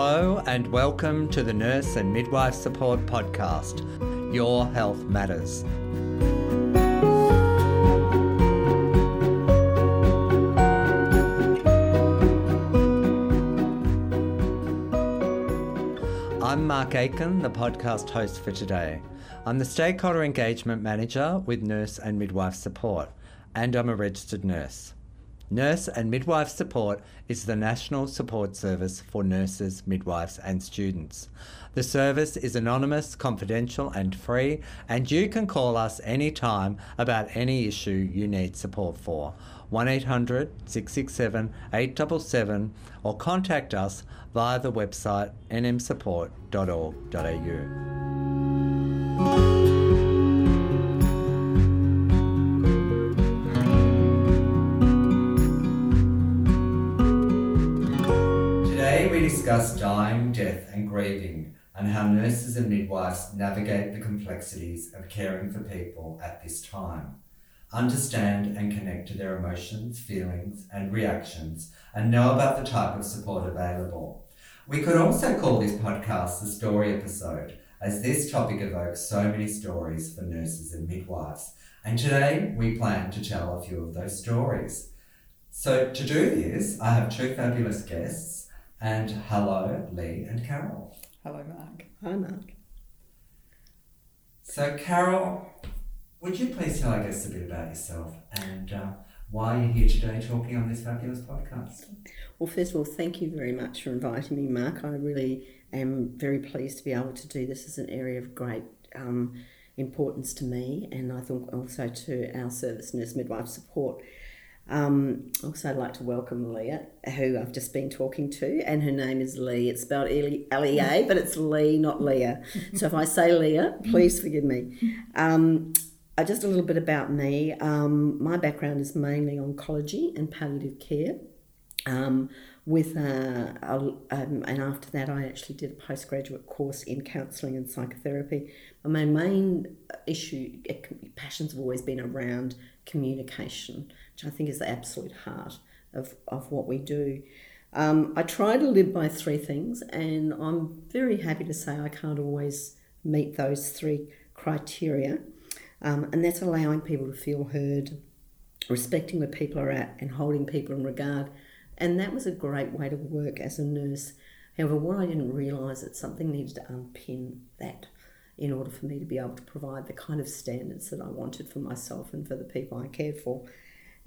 Hello, and welcome to the Nurse and Midwife Support Podcast. Your health matters. I'm Mark Aiken, the podcast host for today. I'm the Stakeholder Engagement Manager with Nurse and Midwife Support, and I'm a registered nurse. Nurse and Midwife Support is the national support service for nurses, midwives, and students. The service is anonymous, confidential, and free, and you can call us anytime about any issue you need support for. 1800 667 877 or contact us via the website nmsupport.org.au. discuss dying, death, and grieving, and how nurses and midwives navigate the complexities of caring for people at this time. Understand and connect to their emotions, feelings, and reactions, and know about the type of support available. We could also call this podcast the story episode, as this topic evokes so many stories for nurses and midwives. And today we plan to tell a few of those stories. So, to do this, I have two fabulous guests. And hello, Lee and Carol. Hello, Mark. Hi, Mark. So, Carol, would you please tell our guests a bit about yourself and uh, why you're here today talking on this fabulous podcast? Well, first of all, thank you very much for inviting me, Mark. I really am very pleased to be able to do this as an area of great um, importance to me and I think also to our service nurse midwife support. Um, also, I'd like to welcome Leah, who I've just been talking to, and her name is Lee. It's spelled L E A, but it's Lee, not Leah. So if I say Leah, please forgive me. Um, uh, just a little bit about me. Um, my background is mainly oncology and palliative care. Um, with uh, a, um, and after that, I actually did a postgraduate course in counselling and psychotherapy. But my main issue, uh, passions have always been around communication, which I think is the absolute heart of, of what we do. Um, I try to live by three things, and I'm very happy to say I can't always meet those three criteria. Um, and that's allowing people to feel heard, respecting where people are at, and holding people in regard. And that was a great way to work as a nurse. However, what I didn't realise that something needed to unpin that in order for me to be able to provide the kind of standards that I wanted for myself and for the people I cared for.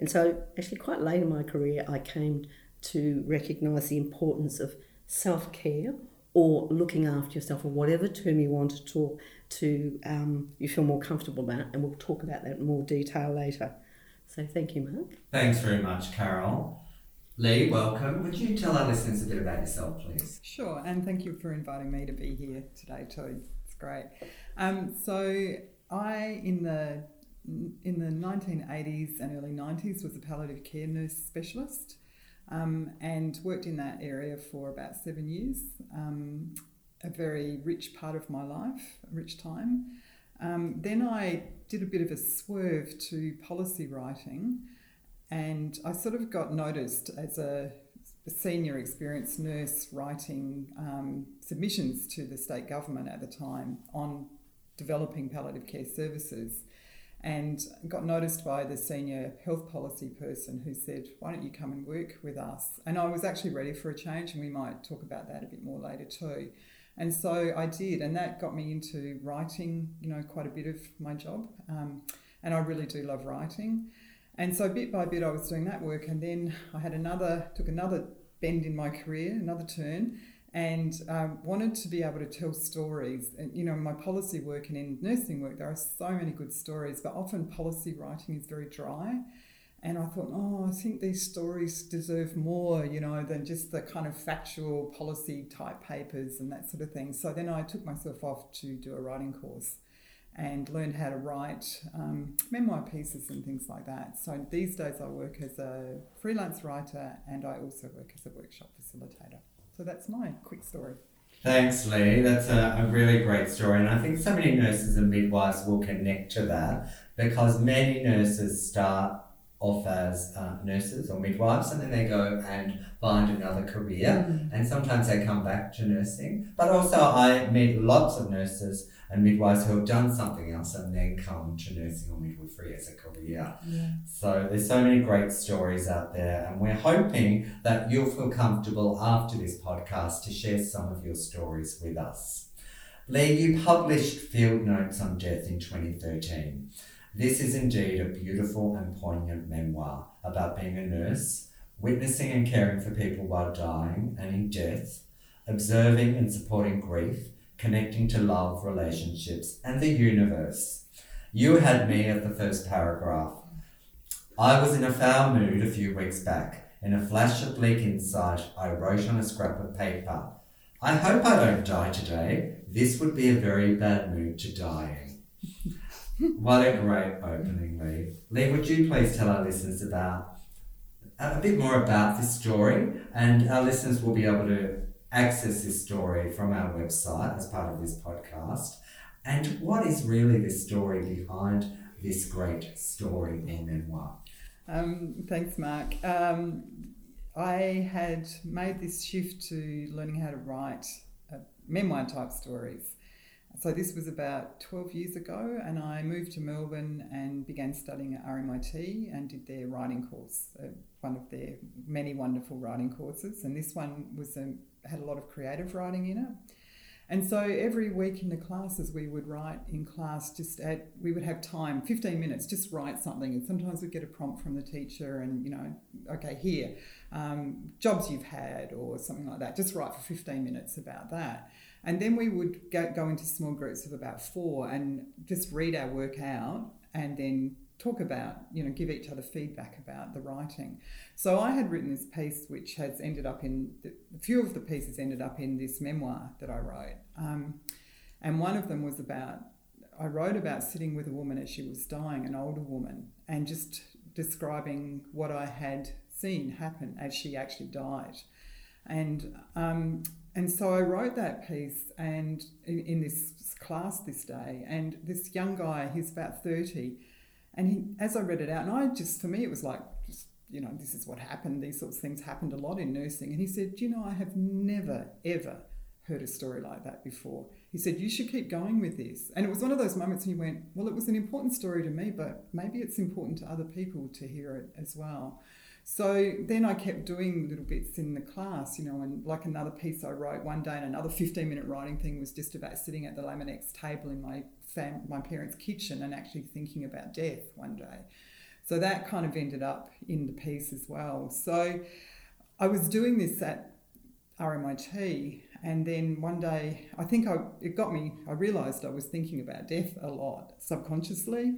And so, actually, quite late in my career, I came to recognise the importance of self care or looking after yourself, or whatever term you want to talk to, um, you feel more comfortable about. And we'll talk about that in more detail later. So, thank you, Mark. Thanks very much, Carol. Lee, welcome. Would you tell our listeners a bit about yourself, please? Sure, and thank you for inviting me to be here today too. It's great. Um, so I in the in the 1980s and early 90s was a palliative care nurse specialist um, and worked in that area for about seven years. Um, a very rich part of my life, a rich time. Um, then I did a bit of a swerve to policy writing, and I sort of got noticed as a senior experienced nurse writing um, submissions to the state government at the time on developing palliative care services and got noticed by the senior health policy person who said, Why don't you come and work with us? And I was actually ready for a change, and we might talk about that a bit more later too. And so I did, and that got me into writing, you know, quite a bit of my job. Um, and I really do love writing. And so bit by bit, I was doing that work, and then I had another, took another bend in my career, another turn, and um, wanted to be able to tell stories. And, you know, my policy work and in nursing work, there are so many good stories, but often policy writing is very dry. And I thought, oh, I think these stories deserve more, you know, than just the kind of factual policy type papers and that sort of thing. So then I took myself off to do a writing course and learned how to write um, memoir pieces and things like that. So these days I work as a freelance writer and I also work as a workshop facilitator. So that's my quick story. Thanks, Lee. That's a, a really great story. And I think so many nurses and midwives will connect to that because many nurses start off as uh, nurses or midwives and then they go and find another career Mm. and sometimes they come back to nursing. But also, I meet lots of nurses and midwives who have done something else and then come to nursing or midwifery as a career. Yeah. So there's so many great stories out there, and we're hoping that you'll feel comfortable after this podcast to share some of your stories with us. Lee, you published Field Notes on Death in 2013. This is indeed a beautiful and poignant memoir about being a nurse, witnessing and caring for people while dying and in death, observing and supporting grief, connecting to love, relationships, and the universe. You had me at the first paragraph. I was in a foul mood a few weeks back. In a flash of bleak insight, I wrote on a scrap of paper, I hope I don't die today. This would be a very bad mood to die in. what a great opening, Lee. Lee, would you please tell our listeners about a bit more about this story? And our listeners will be able to access this story from our website as part of this podcast. And what is really the story behind this great story or memoir? Um, thanks, Mark. Um, I had made this shift to learning how to write uh, memoir type stories. So this was about 12 years ago, and I moved to Melbourne and began studying at RMIT and did their writing course, uh, one of their many wonderful writing courses. And this one was um, had a lot of creative writing in it. And so every week in the classes, we would write in class just at, we would have time, 15 minutes, just write something. And sometimes we'd get a prompt from the teacher and, you know, okay, here, um, jobs you've had or something like that. Just write for 15 minutes about that. And then we would go into small groups of about four and just read our work out and then talk about, you know, give each other feedback about the writing. So I had written this piece, which has ended up in a few of the pieces ended up in this memoir that I wrote, um, and one of them was about I wrote about sitting with a woman as she was dying, an older woman, and just describing what I had seen happen as she actually died, and um, and so I wrote that piece and in, in this class this day, and this young guy, he's about thirty and he, as I read it out, and I just, for me, it was like, just, you know, this is what happened. These sorts of things happened a lot in nursing. And he said, you know, I have never, ever heard a story like that before. He said, you should keep going with this. And it was one of those moments and he went, well, it was an important story to me, but maybe it's important to other people to hear it as well. So then I kept doing little bits in the class, you know, and like another piece I wrote one day, and another 15 minute writing thing was just about sitting at the Laminex table in my fam- my parents' kitchen and actually thinking about death one day. So that kind of ended up in the piece as well. So I was doing this at RMIT, and then one day I think I, it got me, I realised I was thinking about death a lot subconsciously.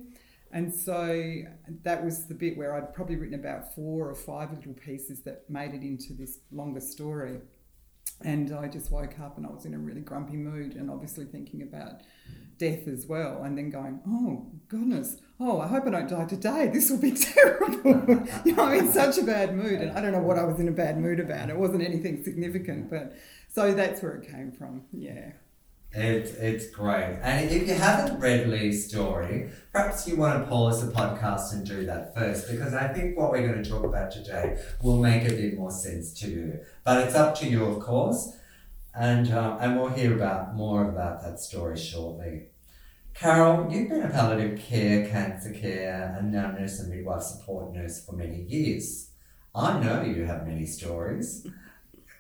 And so that was the bit where I'd probably written about four or five little pieces that made it into this longer story. And I just woke up and I was in a really grumpy mood and obviously thinking about death as well. And then going, oh, goodness, oh, I hope I don't die today. This will be terrible. you know, I'm in such a bad mood. And I don't know what I was in a bad mood about. It wasn't anything significant. But so that's where it came from. Yeah. It's, it's great. And if you haven't read Lee's story, perhaps you want to pause the podcast and do that first because I think what we're going to talk about today will make a bit more sense to you. But it's up to you, of course. And, uh, and we'll hear about more about that story shortly. Carol, you've been a palliative care, cancer care, and now nurse and midwife support nurse for many years. I know you have many stories.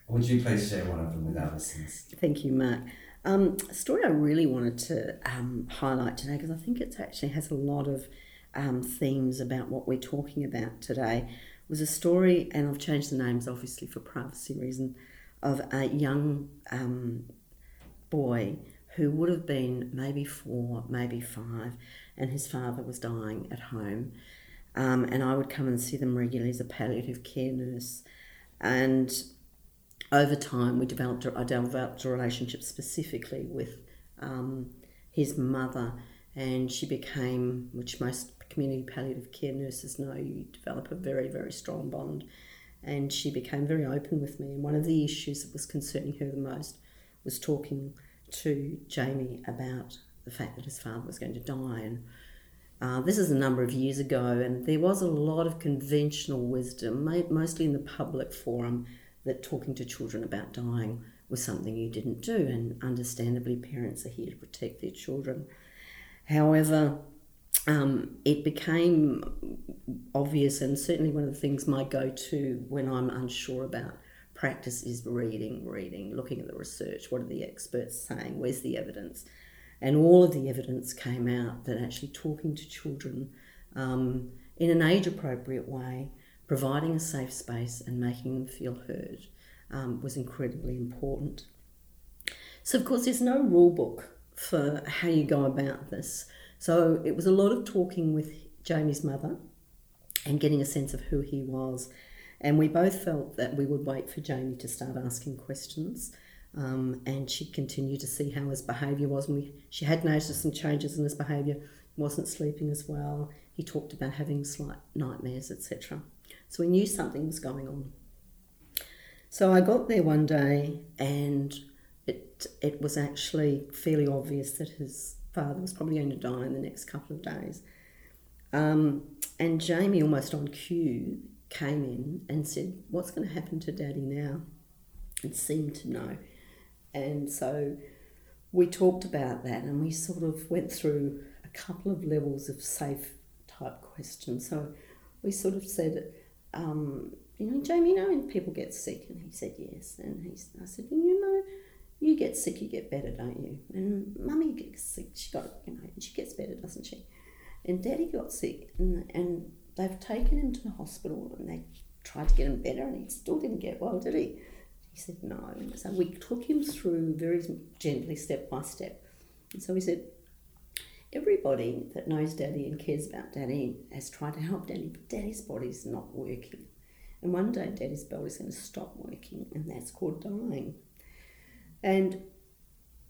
Would you please share one of them with our listeners? Thank you, Mark. Um, a story I really wanted to um, highlight today because I think it actually has a lot of um, themes about what we're talking about today was a story, and I've changed the names obviously for privacy reason, of a young um, boy who would have been maybe four, maybe five, and his father was dying at home. Um, and I would come and see them regularly as a palliative care nurse. And over time, we developed I developed a relationship specifically with um, his mother, and she became, which most community palliative care nurses know, you develop a very very strong bond. And she became very open with me. And one of the issues that was concerning her the most was talking to Jamie about the fact that his father was going to die, and Uh, this is a number of years ago, and there was a lot of conventional wisdom, mostly in the public forum, that talking to children about dying was something you didn't do, and understandably, parents are here to protect their children. However, um, it became obvious, and certainly one of the things my go to when I'm unsure about practice is reading, reading, looking at the research. What are the experts saying? Where's the evidence? And all of the evidence came out that actually talking to children um, in an age appropriate way, providing a safe space and making them feel heard um, was incredibly important. So, of course, there's no rule book for how you go about this. So, it was a lot of talking with Jamie's mother and getting a sense of who he was. And we both felt that we would wait for Jamie to start asking questions um, and she continued to see how his behaviour was. And we, she had noticed some changes in his behaviour. Wasn't sleeping as well. He talked about having slight nightmares, etc. So we knew something was going on. So I got there one day, and it it was actually fairly obvious that his father was probably going to die in the next couple of days. Um, and Jamie, almost on cue, came in and said, "What's going to happen to Daddy now?" And seemed to know. And so we talked about that and we sort of went through a couple of levels of safe type questions. So we sort of said, um, you know, Jamie, you know when people get sick? And he said, yes. And he, I said, you know, you get sick, you get better, don't you? And mummy gets sick, she got, you know, she gets better, doesn't she? And daddy got sick and, and they've taken him to the hospital and they tried to get him better and he still didn't get well, did he? He said, no. So we took him through very gently, step by step. And so we said, everybody that knows Daddy and cares about Daddy has tried to help Daddy, but Daddy's body's not working. And one day Daddy's body's going to stop working, and that's called dying. And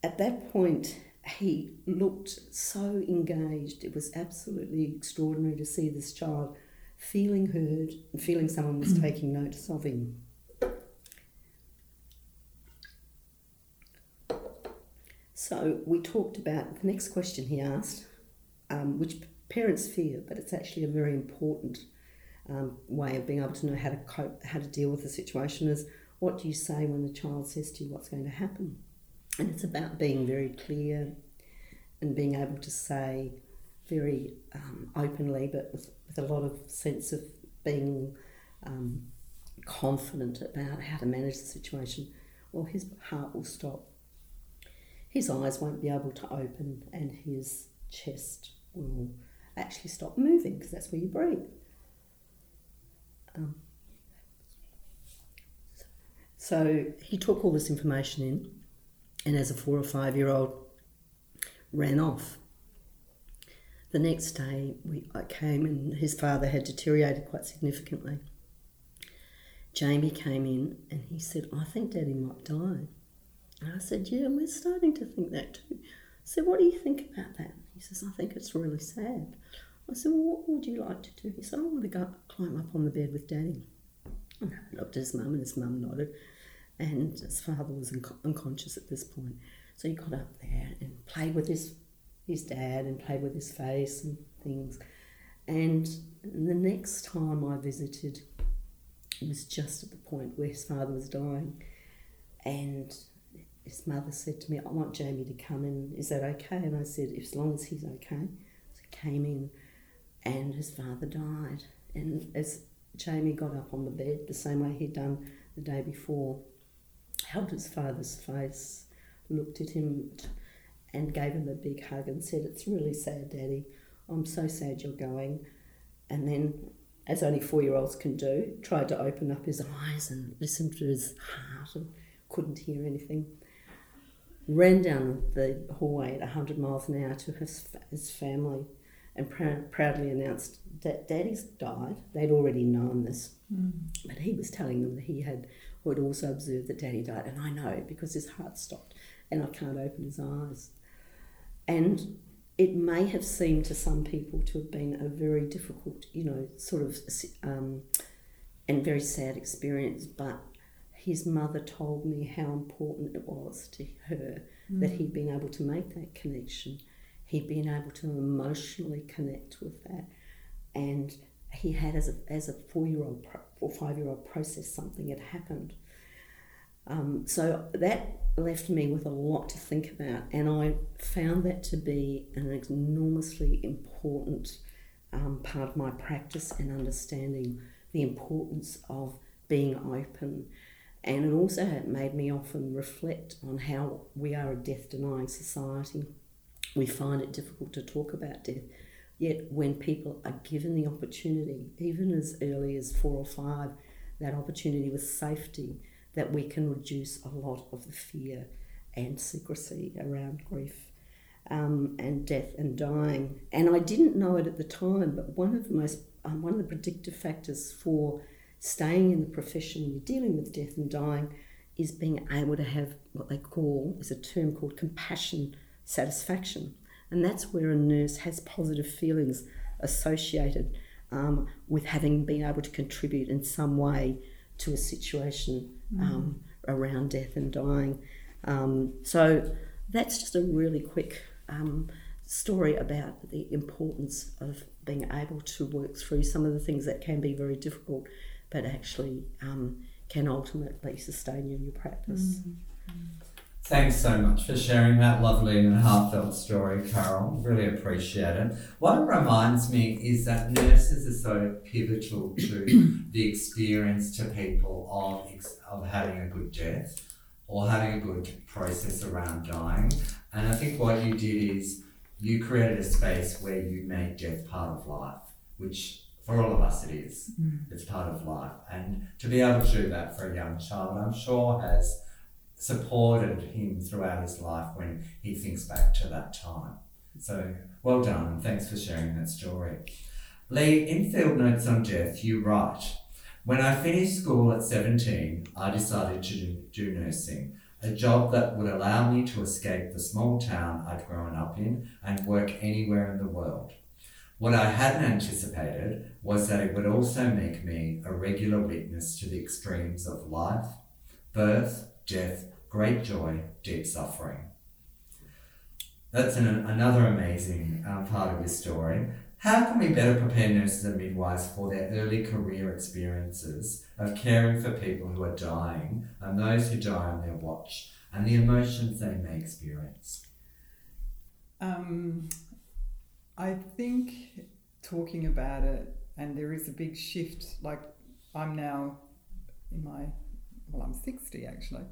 at that point, he looked so engaged. It was absolutely extraordinary to see this child feeling heard and feeling someone was taking notice of him. So we talked about the next question he asked, um, which parents fear, but it's actually a very important um, way of being able to know how to cope, how to deal with the situation. Is what do you say when the child says to you what's going to happen? And it's about being very clear and being able to say very um, openly, but with, with, a lot of sense of being um, confident about how to manage the situation. Well, his heart will stop his eyes won't be able to open and his chest will actually stop moving because that's where you breathe. Um, so he took all this information in, and as a four or five year old, ran off. The next day, we, I came, and his father had deteriorated quite significantly. Jamie came in and he said, I think Daddy might die. And I said, Yeah, and we're starting to think that too. I said, What do you think about that? He says, I think it's really sad. I said, Well, what would you like to do? He said, I want to go climb up on the bed with Daddy. And I looked at his mum, and his mum nodded. And his father was unconscious at this point. So he got up there and played with his, his dad and played with his face and things. And the next time I visited, it was just at the point where his father was dying. And his mother said to me, I want Jamie to come in. Is that okay? And I said, as long as he's okay. So he came in and his father died. And as Jamie got up on the bed, the same way he'd done the day before, held his father's face, looked at him and gave him a big hug and said, It's really sad, Daddy. I'm so sad you're going. And then, as only four year olds can do, tried to open up his eyes and listen to his heart and couldn't hear anything ran down the hallway at 100 miles an hour to his, his family and pr- proudly announced that Daddy's died. They'd already known this, mm. but he was telling them that he had would also observed that Daddy died, and I know because his heart stopped and I can't open his eyes. And it may have seemed to some people to have been a very difficult, you know, sort of um, and very sad experience, but his mother told me how important it was to her mm. that he'd been able to make that connection he'd been able to emotionally connect with that. And he had, as a, as a four year old or five year old, process something had happened. Um, so that left me with a lot to think about, and I found that to be an enormously important um, part of my practice and understanding the importance of being open. And it also made me often reflect on how we are a death denying society. We find it difficult to talk about death. Yet, when people are given the opportunity, even as early as four or five, that opportunity with safety, that we can reduce a lot of the fear and secrecy around grief um, and death and dying. And I didn't know it at the time, but one of the most um, one of the predictive factors for staying in the profession when you're dealing with death and dying is being able to have what they call is a term called compassion satisfaction, and that's where a nurse has positive feelings associated um, with having been able to contribute in some way to a situation mm. um, around death and dying. Um, so that's just a really quick um, story about the importance of being able to work through some of the things that can be very difficult, but actually um, can ultimately sustain you in your practice. Mm-hmm. Thanks so much for sharing that lovely and heartfelt story, Carol. Really appreciate it. What it reminds me is that nurses are so pivotal to the experience to people of, of having a good death or having a good process around dying. And I think what you did is you created a space where you made death part of life, which for all of us it is. Mm. It's part of life. And to be able to do that for a young child, I'm sure has supported him throughout his life when he thinks back to that time. So well done and thanks for sharing that story. Lee, in Field Notes on Death, you write, when I finished school at 17, I decided to do, do nursing, a job that would allow me to escape the small town I'd grown up in and work anywhere in the world. What I hadn't anticipated was that it would also make me a regular witness to the extremes of life, birth, death, great joy, deep suffering. That's an, another amazing uh, part of your story. How can we better prepare nurses and midwives for their early career experiences of caring for people who are dying and those who die on their watch and the emotions they may experience? Um, I think talking about it, and there is a big shift. Like, I'm now in my, well, I'm 60 actually.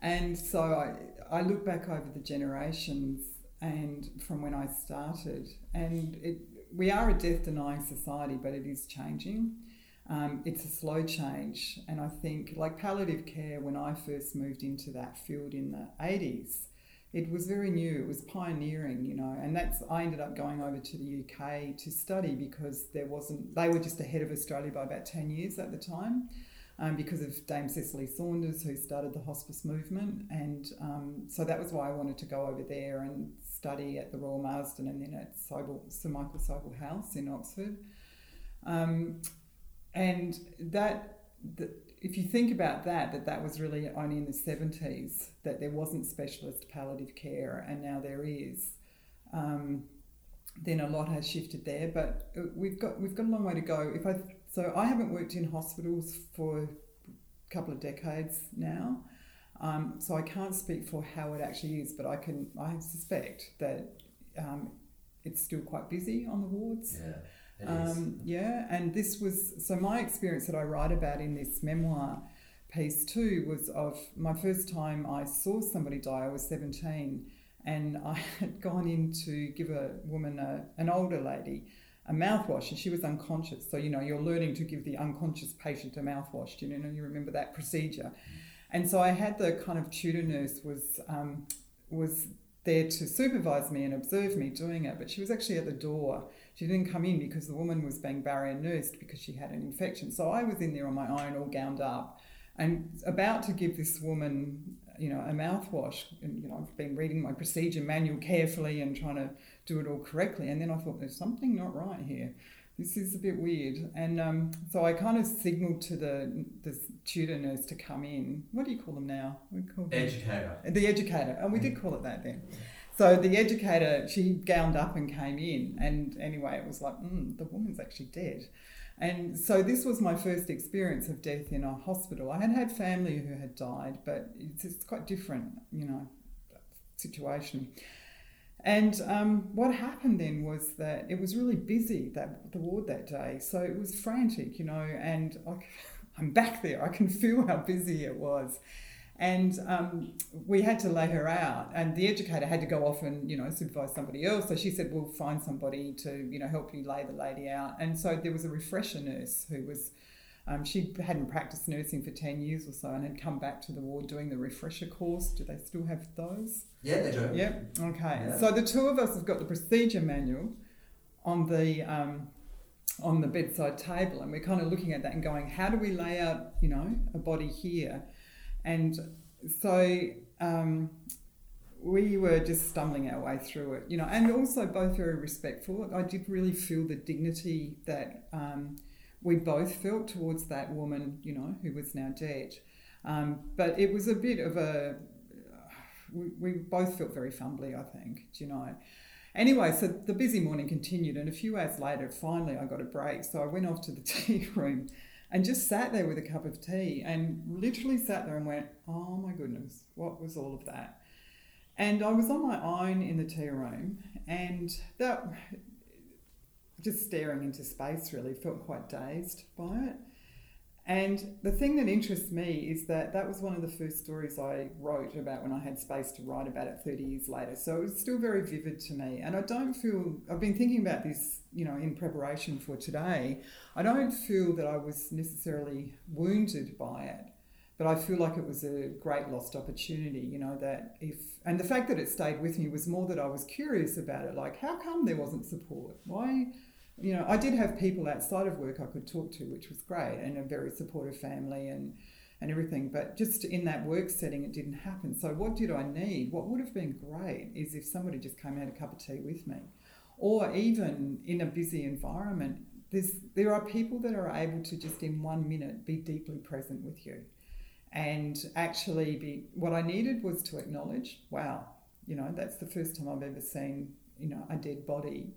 And so I, I look back over the generations and from when I started, and it, we are a death denying society, but it is changing. Um, it's a slow change, and I think, like palliative care, when I first moved into that field in the 80s, it was very new. It was pioneering, you know, and that's I ended up going over to the UK to study because there wasn't. They were just ahead of Australia by about ten years at the time, um, because of Dame Cicely Saunders, who started the hospice movement, and um, so that was why I wanted to go over there and study at the Royal Marsden and then at Sobell, Sir Michael Sobell House in Oxford. Um, and that, the, if you think about that, that that was really only in the 70s that there wasn't specialist palliative care, and now there is. Um, then a lot has shifted there, but uh, we've got we've got a long way to go. If I so I haven't worked in hospitals for a couple of decades now, um, so I can't speak for how it actually is, but I can I suspect that um, it's still quite busy on the wards. Yeah, um, yeah, and this was so my experience that I write about in this memoir piece too was of my first time I saw somebody die. I was seventeen, and I had gone in to give a woman a, an older lady a mouthwash and she was unconscious. So, you know, you're learning to give the unconscious patient a mouthwash. You know, you remember that procedure? And so I had the kind of tutor nurse was um, was there to supervise me and observe me doing it, but she was actually at the door. She didn't come in because the woman was being barrier nursed because she had an infection. So I was in there on my own, all gowned up, and about to give this woman, you know, a mouthwash. And you know, I've been reading my procedure manual carefully and trying to do it all correctly. And then I thought, there's something not right here this is a bit weird. And um, so I kind of signaled to the the tutor nurse to come in. What do you call them now? We call them educator. The educator, and we did mm. call it that then. So the educator, she gowned up and came in, and anyway, it was like, mm, the woman's actually dead. And so this was my first experience of death in a hospital. I had had family who had died, but it's, it's quite different, you know, situation. And um, what happened then was that it was really busy that the ward that day, so it was frantic, you know. And I, I'm back there; I can feel how busy it was. And um, we had to lay her out, and the educator had to go off and you know supervise somebody else. So she said, "We'll find somebody to you know help you lay the lady out." And so there was a refresher nurse who was. Um, she hadn't practiced nursing for 10 years or so and had come back to the ward doing the refresher course. Do they still have those? Yeah, they do. Yep. Okay. Yeah. So the two of us have got the procedure manual on the um, on the bedside table, and we're kind of looking at that and going, how do we lay out, you know, a body here? And so um, we were just stumbling our way through it, you know, and also both very respectful. I did really feel the dignity that um, we both felt towards that woman, you know, who was now dead. Um, but it was a bit of a, we, we both felt very fumbly, I think, do you know. Anyway, so the busy morning continued, and a few hours later, finally, I got a break. So I went off to the tea room and just sat there with a cup of tea and literally sat there and went, oh my goodness, what was all of that? And I was on my own in the tea room and that just staring into space really felt quite dazed by it. And the thing that interests me is that that was one of the first stories I wrote about when I had space to write about it 30 years later. So it was still very vivid to me. And I don't feel, I've been thinking about this, you know, in preparation for today. I don't feel that I was necessarily wounded by it, but I feel like it was a great lost opportunity, you know, that if, and the fact that it stayed with me was more that I was curious about it. Like, how come there wasn't support? Why? you know, I did have people outside of work I could talk to, which was great, and a very supportive family and and everything. But just in that work setting, it didn't happen. So what did I need? What would have been great is if somebody just came out a cup of tea with me, or even in a busy environment. There's, there are people that are able to just in one minute be deeply present with you and actually be what I needed was to acknowledge, wow, you know, that's the first time I've ever seen, you know, a dead body.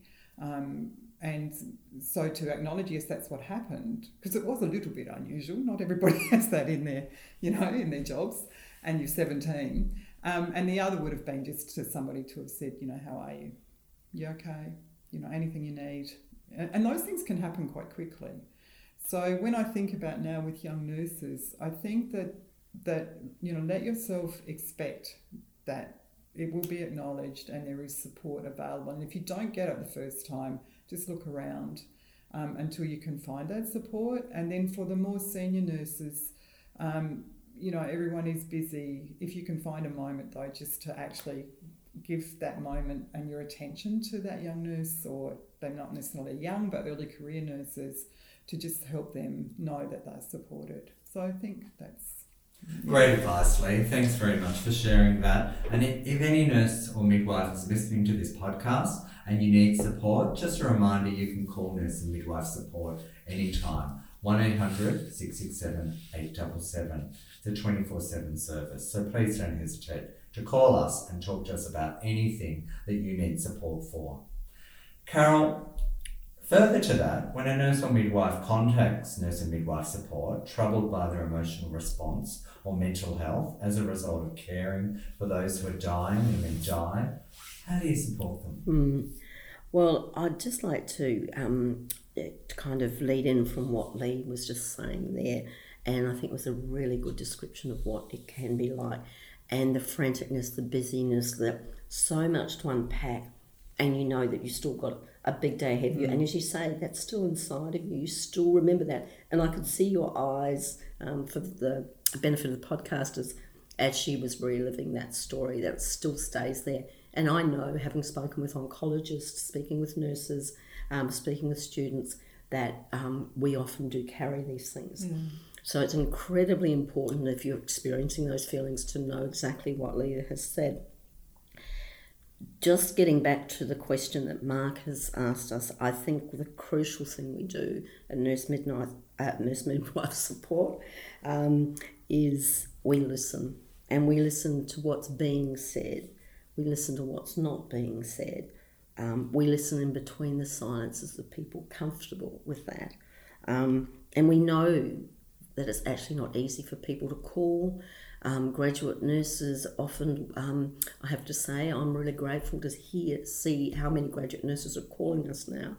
Um, and so to acknowledge, yes, that's what happened, because it was a little bit unusual. Not everybody has that in their, you know, in their jobs, and you're 17. Um, and the other would have been just to somebody to have said, you know, how are you? You okay? You know, anything you need? And, and those things can happen quite quickly. So when I think about now with young nurses, I think that that you know, let yourself expect that it will be acknowledged and there is support available. And if you don't get it the first time, just look around um, until you can find that support. And then for the more senior nurses, um, you know, everyone is busy. If you can find a moment though, just to actually give that moment and your attention to that young nurse, or they're not necessarily young but early career nurses, to just help them know that they're supported. So I think that's Great advice, Lee. Thanks very much for sharing that. And if, any nurse or midwife is listening to this podcast and you need support, just a reminder you can call nurse and midwife support anytime. 1 800 667 877. It's a 24 7 service, so please don't hesitate to call us and talk to us about anything that you need support for. Carol, Further to that, when a nurse or midwife contacts nurse and midwife support, troubled by their emotional response or mental health as a result of caring for those who are dying and may die, how do you support them? Mm. Well, I'd just like to, um, to kind of lead in from what Lee was just saying there, and I think it was a really good description of what it can be like, and the franticness, the busyness, the so much to unpack, and you know that you still got a big day ahead of you. Mm. And as you say, that's still inside of you. You still remember that. And I could see your eyes um, for the benefit of the podcasters as she was reliving that story that still stays there. And I know, having spoken with oncologists, speaking with nurses, um, speaking with students, that um, we often do carry these things. Mm. So it's incredibly important if you're experiencing those feelings to know exactly what Leah has said just getting back to the question that Mark has asked us, I think the crucial thing we do at Nurse Midnight, at Nurse Midwife Support um, is we listen and we listen to what's being said. we listen to what's not being said. Um, we listen in between the silences of people comfortable with that. Um, and we know that it's actually not easy for people to call. Um, graduate nurses often, um, I have to say, I'm really grateful to hear see how many graduate nurses are calling us now.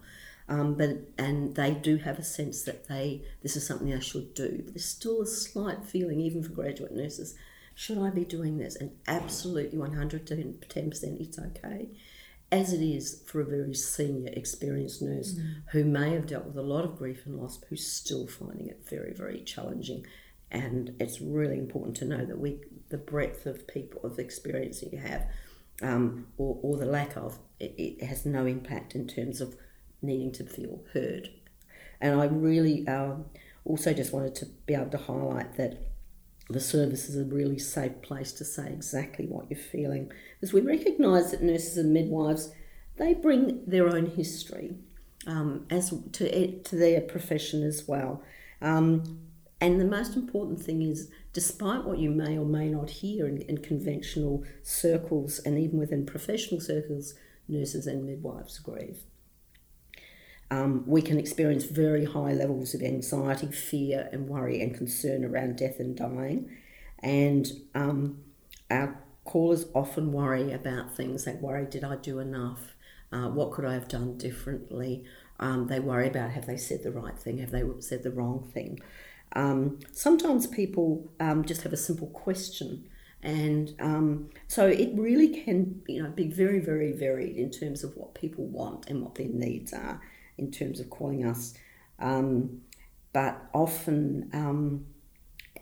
Um, but and they do have a sense that they this is something they should do. But there's still a slight feeling, even for graduate nurses, should I be doing this? And absolutely 110% it's okay. As it is for a very senior, experienced nurse mm. who may have dealt with a lot of grief and loss, who's still finding it very, very challenging. And it's really important to know that we, the breadth of people, of experience that you have, um, or, or the lack of, it, it, has no impact in terms of needing to feel heard. And I really um, also just wanted to be able to highlight that the service is a really safe place to say exactly what you're feeling. Because we recognise that nurses and midwives, they bring their own history um, as to, to their profession as well. Um, and the most important thing is, despite what you may or may not hear in, in conventional circles and even within professional circles, nurses and midwives grieve. Um, we can experience very high levels of anxiety, fear, and worry and concern around death and dying. And um, our callers often worry about things. They worry, did I do enough? Uh, what could I have done differently? Um, they worry about have they said the right thing? Have they said the wrong thing? Um, sometimes people um, just have a simple question. And um, so it really can, you know, be very, very varied in terms of what people want and what their needs are in terms of calling us. Um, but often, um,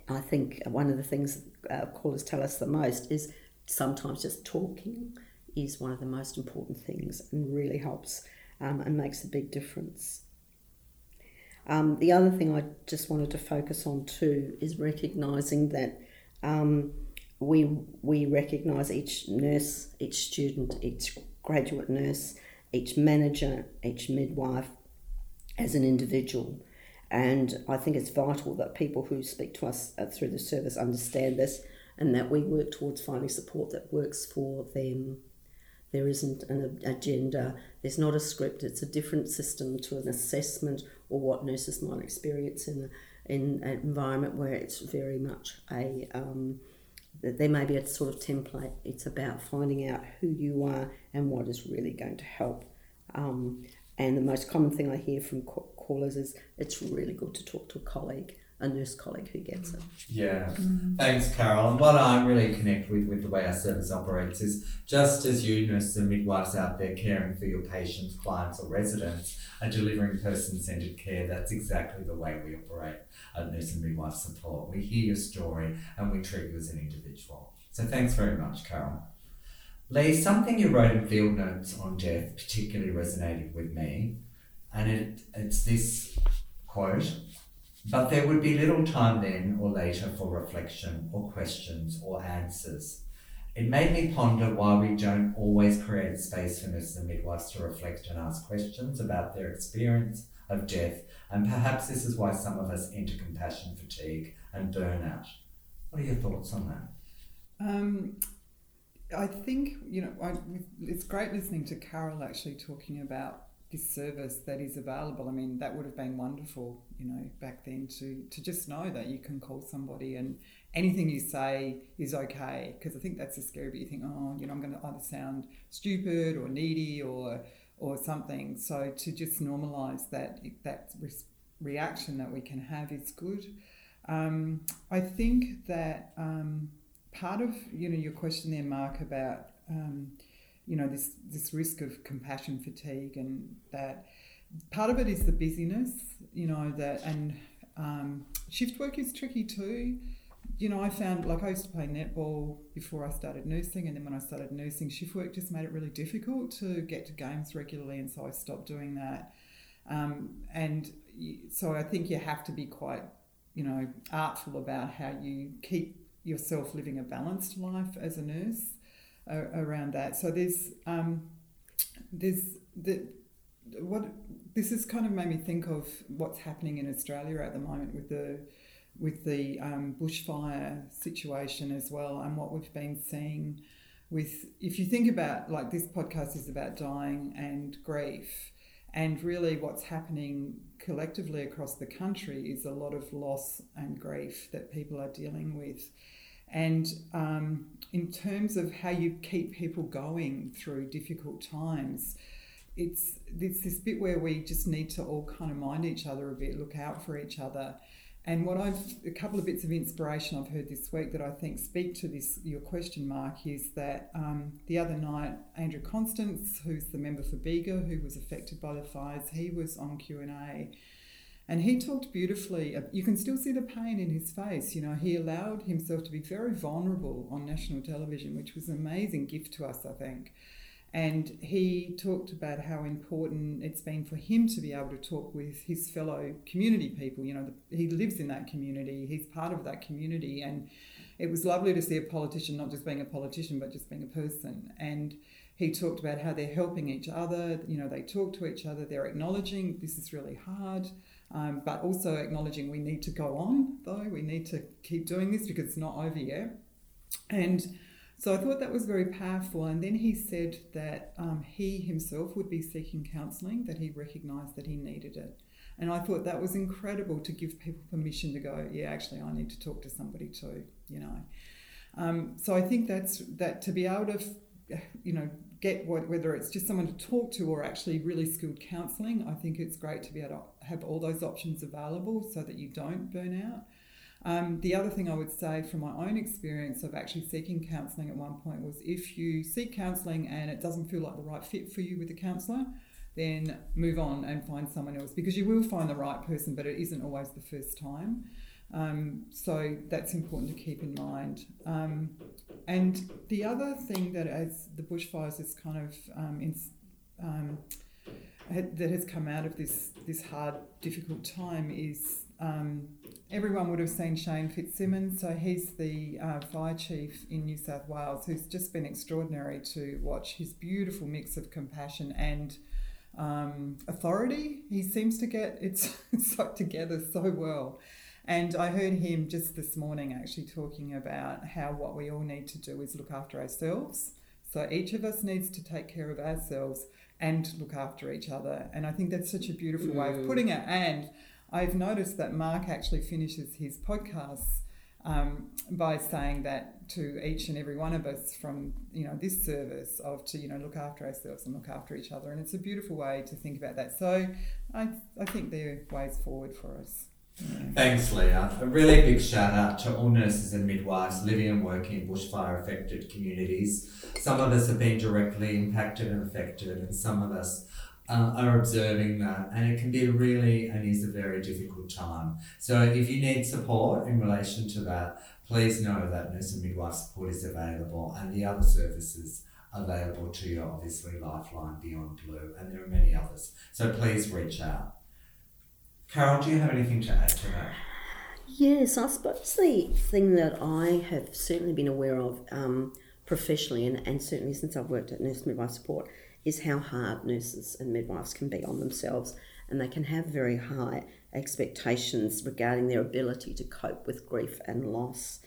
I think one of the things uh, callers tell us the most is sometimes just talking is one of the most important things and really helps um, and makes a big difference. Um, the other thing I just wanted to focus on too is recognising that um, we we recognise each nurse, each student, each graduate nurse each manager, each midwife as an individual. And I think it's vital that people who speak to us uh, through the service understand this and that we work towards finding support that works for them. There isn't an agenda, there's not a script, it's a different system to an assessment or what nurses might experience in, in an environment where it's very much a. Um, there may be a sort of template. It's about finding out who you are and what is really going to help. Um, and the most common thing I hear from callers is it's really good to talk to a colleague, a nurse colleague who gets it. Yeah, mm-hmm. thanks, Carol. And what I'm really connect with with the way our service operates is just as you, nurses and midwives out there caring for your patients, clients, or residents, are delivering person centered care, that's exactly the way we operate at Nurse and Midwife Support. We hear your story and we treat you as an individual. So thanks very much, Carol. Lee, something you wrote in field notes on death particularly resonated with me, and it, it's this quote But there would be little time then or later for reflection or questions or answers. It made me ponder why we don't always create space for nurses and midwives to reflect and ask questions about their experience of death, and perhaps this is why some of us enter compassion fatigue and burnout. What are your thoughts on that? Um, I think you know I, it's great listening to Carol actually talking about this service that is available. I mean, that would have been wonderful, you know, back then to to just know that you can call somebody and anything you say is okay. Because I think that's the scary bit. You think, oh, you know, I'm going to either sound stupid or needy or or something. So to just normalise that that re- reaction that we can have is good. Um, I think that. Um, part of you know your question there, Mark, about um, you know this this risk of compassion fatigue and that part of it is the busyness, you know that and um, shift work is tricky too. You know, I found like I used to play netball before I started nursing, and then when I started nursing, shift work just made it really difficult to get to games regularly, and so I stopped doing that. Um, and so I think you have to be quite, you know, artful about how you keep yourself living a balanced life as a nurse around that. So there's um, there's the what this has kind of made me think of what's happening in Australia at the moment with the with the um, bushfire situation as well, and what we've been seeing with if you think about like this podcast is about dying and grief and really what's happening collectively across the country is a lot of loss and grief that people are dealing with and um, in terms of how you keep people going through difficult times it's it's this bit where we just need to all kind of mind each other a bit look out for each other. And what I've a couple of bits of inspiration I've heard this week that I think speak to this your question, Mark, is that um, the other night Andrew Constance, who's the member for Bega, who was affected by the fires, he was on Q and A, and he talked beautifully. You can still see the pain in his face. You know, he allowed himself to be very vulnerable on national television, which was an amazing gift to us, I think. And he talked about how important it's been for him to be able to talk with his fellow community people. You know, the, he lives in that community, he's part of that community. And it was lovely to see a politician not just being a politician, but just being a person. And he talked about how they're helping each other, you know, they talk to each other, they're acknowledging this is really hard. Um, but also acknowledging we need to go on, though, we need to keep doing this because it's not over yet. And so I thought that was very powerful. And then he said that um, he himself would be seeking counselling, that he recognised that he needed it. And I thought that was incredible to give people permission to go, yeah, actually, I need to talk to somebody too, you know. Um, so I think that's that to be able to, you know, get whether it's just someone to talk to or actually really skilled counselling, I think it's great to be able to have all those options available so that you don't burn out. Um, the other thing I would say from my own experience of actually seeking counselling at one point was if you seek counselling and it doesn't feel like the right fit for you with a counsellor, then move on and find someone else because you will find the right person, but it isn't always the first time. Um, so that's important to keep in mind. Um, and the other thing that, as the bushfires is kind of um, in, um, that has come out of this this hard, difficult time is um, everyone would have seen Shane Fitzsimmons. So he's the uh, fire chief in New South Wales, who's just been extraordinary to watch. His beautiful mix of compassion and um, authority. He seems to get it stuck together so well. And I heard him just this morning actually talking about how what we all need to do is look after ourselves. So each of us needs to take care of ourselves and look after each other. And I think that's such a beautiful way of mm. putting it. And I've noticed that Mark actually finishes his podcasts um, by saying that to each and every one of us from you know this service of to you know look after ourselves and look after each other, and it's a beautiful way to think about that. So I I think there are ways forward for us. Thanks, Leah. A really big shout out to all nurses and midwives living and working in bushfire affected communities. Some of us have been directly impacted and affected, and some of us uh, are observing that, and it can be really and is a very difficult time. So, if you need support in relation to that, please know that nurse and midwife support is available, and the other services available to you, obviously Lifeline, Beyond Blue, and there are many others. So please reach out. Carol, do you have anything to add to that? Yes, I suppose the thing that I have certainly been aware of um, professionally, and, and certainly since I've worked at Nurse Midwife Support, is how hard nurses and midwives can be on themselves, and they can have very high expectations regarding their ability to cope with grief and loss.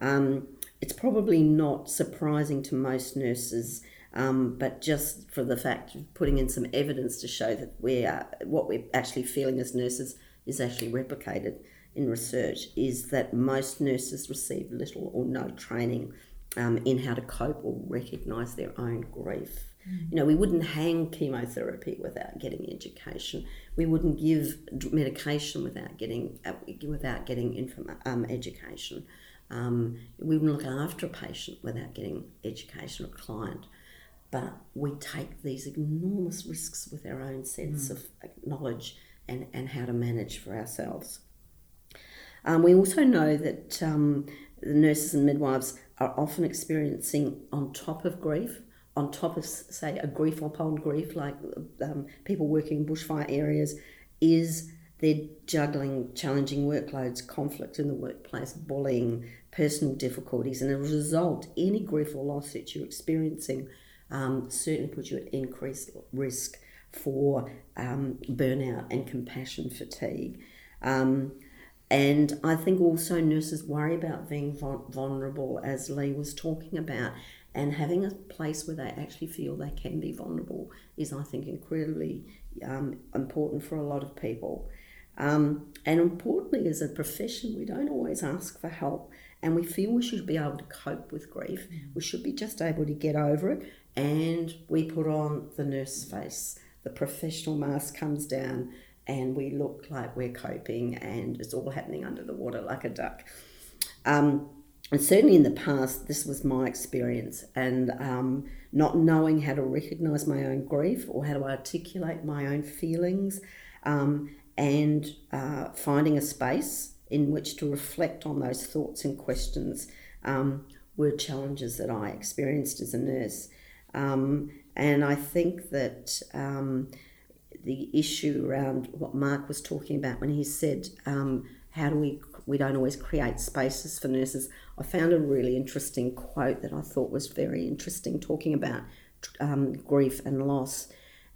Um, it's probably not surprising to most nurses, um, but just for the fact of putting in some evidence to show that we are, what we're actually feeling as nurses is actually replicated in research, is that most nurses receive little or no training um, in how to cope or recognise their own grief. You know, we wouldn't hang chemotherapy without getting education. We wouldn't give medication without getting uh, without getting inform- um, education. Um, we wouldn't look after a patient without getting education or client. But we take these enormous risks with our own sense mm. of knowledge and, and how to manage for ourselves. Um, we also know that um, the nurses and midwives are often experiencing, on top of grief, on top of, say, a grief upon grief, like um, people working in bushfire areas, is they're juggling challenging workloads, conflict in the workplace, bullying, personal difficulties, and as a result, any grief or loss that you're experiencing um, certainly puts you at increased risk for um, burnout and compassion fatigue. Um, and I think also nurses worry about being vulnerable, as Lee was talking about, and having a place where they actually feel they can be vulnerable is, I think, incredibly um, important for a lot of people. Um, and importantly, as a profession, we don't always ask for help, and we feel we should be able to cope with grief. Mm. We should be just able to get over it, and we put on the nurse face. The professional mask comes down, and we look like we're coping, and it's all happening under the water like a duck. Um, and certainly in the past, this was my experience, and um, not knowing how to recognize my own grief or how to articulate my own feelings, um, and uh, finding a space in which to reflect on those thoughts and questions um, were challenges that I experienced as a nurse. Um, and I think that um, the issue around what Mark was talking about when he said, um, How do we we don't always create spaces for nurses. I found a really interesting quote that I thought was very interesting, talking about um, grief and loss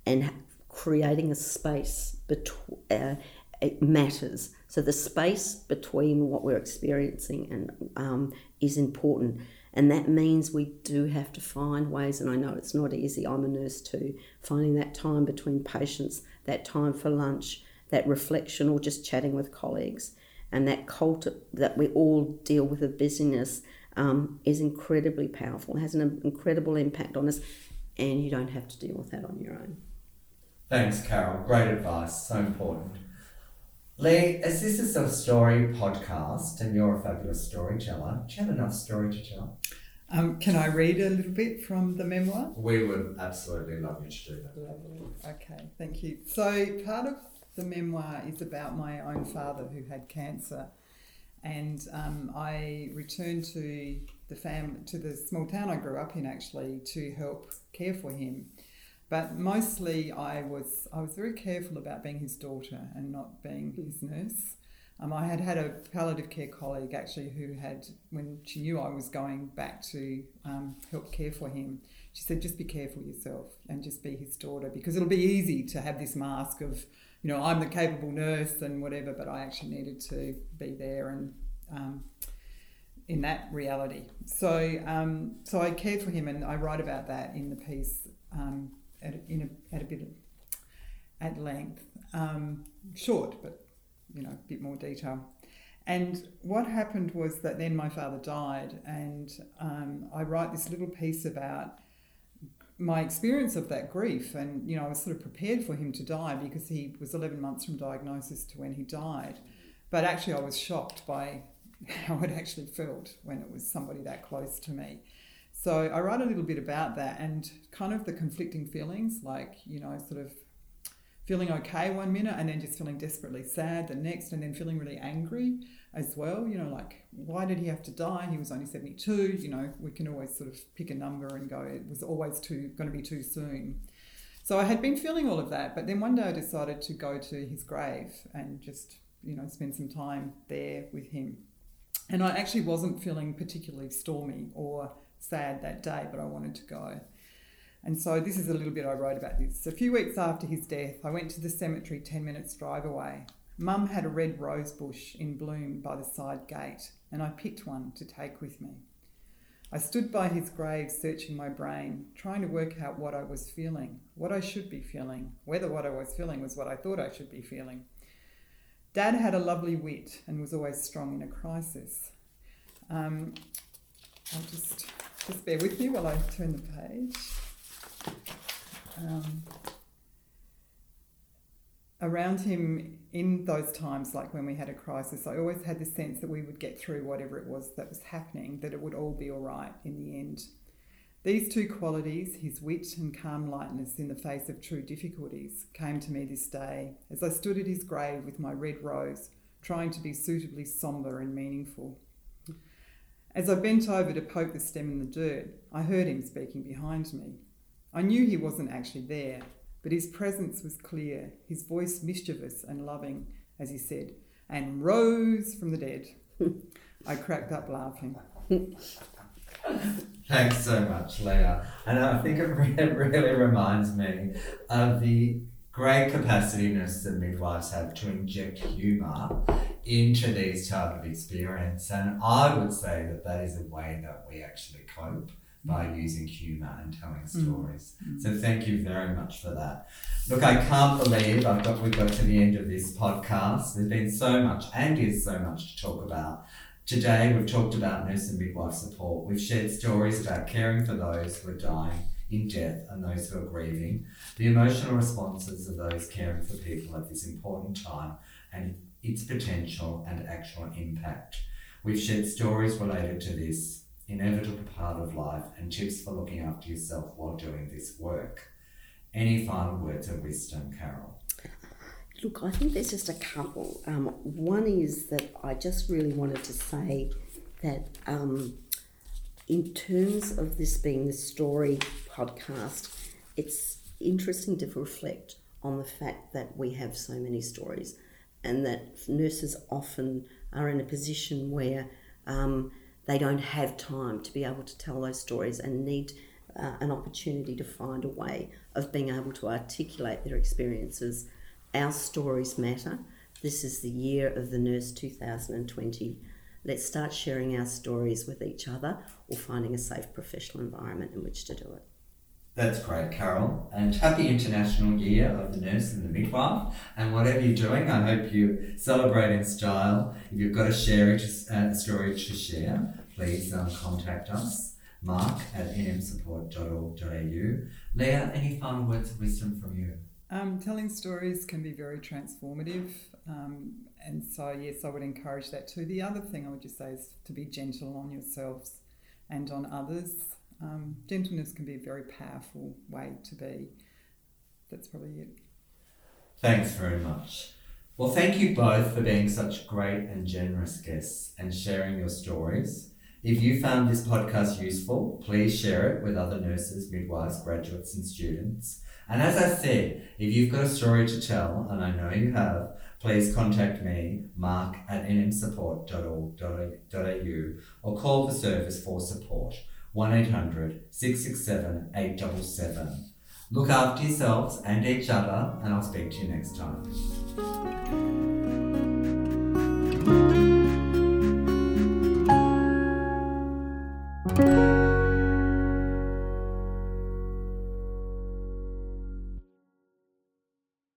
and creating a space between. Uh, it matters. So the space between what we're experiencing and um, is important, and that means we do have to find ways. And I know it's not easy. I'm a nurse too. Finding that time between patients, that time for lunch, that reflection, or just chatting with colleagues and that cult that we all deal with of busyness um, is incredibly powerful, has an incredible impact on us, and you don't have to deal with that on your own. Thanks, Carol. Great advice. So important. Lee, as this is a story podcast and you're a fabulous storyteller, do you have enough story to tell? Um, can I read a little bit from the memoir? We would absolutely love you to do that. Lovely. Okay, thank you. So, part of the memoir is about my own father who had cancer, and um, I returned to the fam to the small town I grew up in actually to help care for him. But mostly, I was I was very careful about being his daughter and not being his nurse. Um, I had had a palliative care colleague actually who had, when she knew I was going back to um, help care for him, she said, just be careful yourself and just be his daughter because it'll be easy to have this mask of you know, I'm the capable nurse and whatever, but I actually needed to be there and um, in that reality. So, um, so I cared for him, and I write about that in the piece um, at, in a, at a bit of, at length, um, short, but you know, a bit more detail. And what happened was that then my father died, and um, I write this little piece about my experience of that grief, and you know, I was sort of prepared for him to die because he was 11 months from diagnosis to when he died. But actually, I was shocked by how it actually felt when it was somebody that close to me. So I write a little bit about that and kind of the conflicting feelings, like, you know, sort of feeling okay one minute and then just feeling desperately sad the next, and then feeling really angry as well. You know, like, why did he have to die? He was only 72. You know, we can always sort of pick a number and go, it was always too going to be too soon. So I had been feeling all of that, but then one day I decided to go to his grave and just, you know, spend some time there with him. And I actually wasn't feeling particularly stormy or sad that day, but I wanted to go. And so this is a little bit I wrote about this. A few weeks after his death, I went to the cemetery 10 minutes drive away. Mum had a red rose bush in bloom by the side gate, and I picked one to take with me. I stood by his grave, searching my brain, trying to work out what I was feeling, what I should be feeling, whether what I was feeling was what I thought I should be feeling. Dad had a lovely wit and was always strong in a crisis. Um, I'll just just bear with me while I turn the page. Um, around him in those times, like when we had a crisis, I always had the sense that we would get through whatever it was that was happening, that it would all be all right in the end. These two qualities, his wit and calm lightness in the face of true difficulties, came to me this day as I stood at his grave with my red rose, trying to be suitably sombre and meaningful. As I bent over to poke the stem in the dirt, I heard him speaking behind me. I knew he wasn't actually there, but his presence was clear, his voice mischievous and loving, as he said, and rose from the dead. I cracked up laughing. Thanks so much, Leah. And I think it really reminds me of the great capacity nurses and midwives have to inject humour into these type of experience. And I would say that that is a way that we actually cope by using humour and telling Mm. stories. Mm. So thank you very much for that. Look, I can't believe I've got we've got to the end of this podcast. There's been so much and is so much to talk about. Today we've talked about nurse and midwife support. We've shared stories about caring for those who are dying in death and those who are grieving, the emotional responses of those caring for people at this important time and its potential and actual impact. We've shared stories related to this inevitable part of life and tips for looking after yourself while doing this work. Any final words of wisdom, Carol? Look, I think there's just a couple. Um, one is that I just really wanted to say that um, in terms of this being the story podcast, it's interesting to reflect on the fact that we have so many stories and that nurses often are in a position where um, they don't have time to be able to tell those stories and need uh, an opportunity to find a way of being able to articulate their experiences. Our stories matter. This is the year of the nurse 2020. Let's start sharing our stories with each other or finding a safe professional environment in which to do it. That's great, Carol. And happy International Year of the Nurse and the Midwife. And whatever you're doing, I hope you celebrate in style. If you've got a, share, uh, a story to share, please um, contact us. Mark at nmsupport.org.au. Leah, any final words of wisdom from you? Um, telling stories can be very transformative, um, and so yes, I would encourage that too. The other thing I would just say is to be gentle on yourselves and on others. Um, gentleness can be a very powerful way to be. That's probably it. Thanks very much. Well, thank you both for being such great and generous guests and sharing your stories. If you found this podcast useful, please share it with other nurses, midwives, graduates, and students. And as I said, if you've got a story to tell, and I know you have, please contact me, mark at nmsupport.org.au, or call the service for support, 1800 667 877. Look after yourselves and each other, and I'll speak to you next time.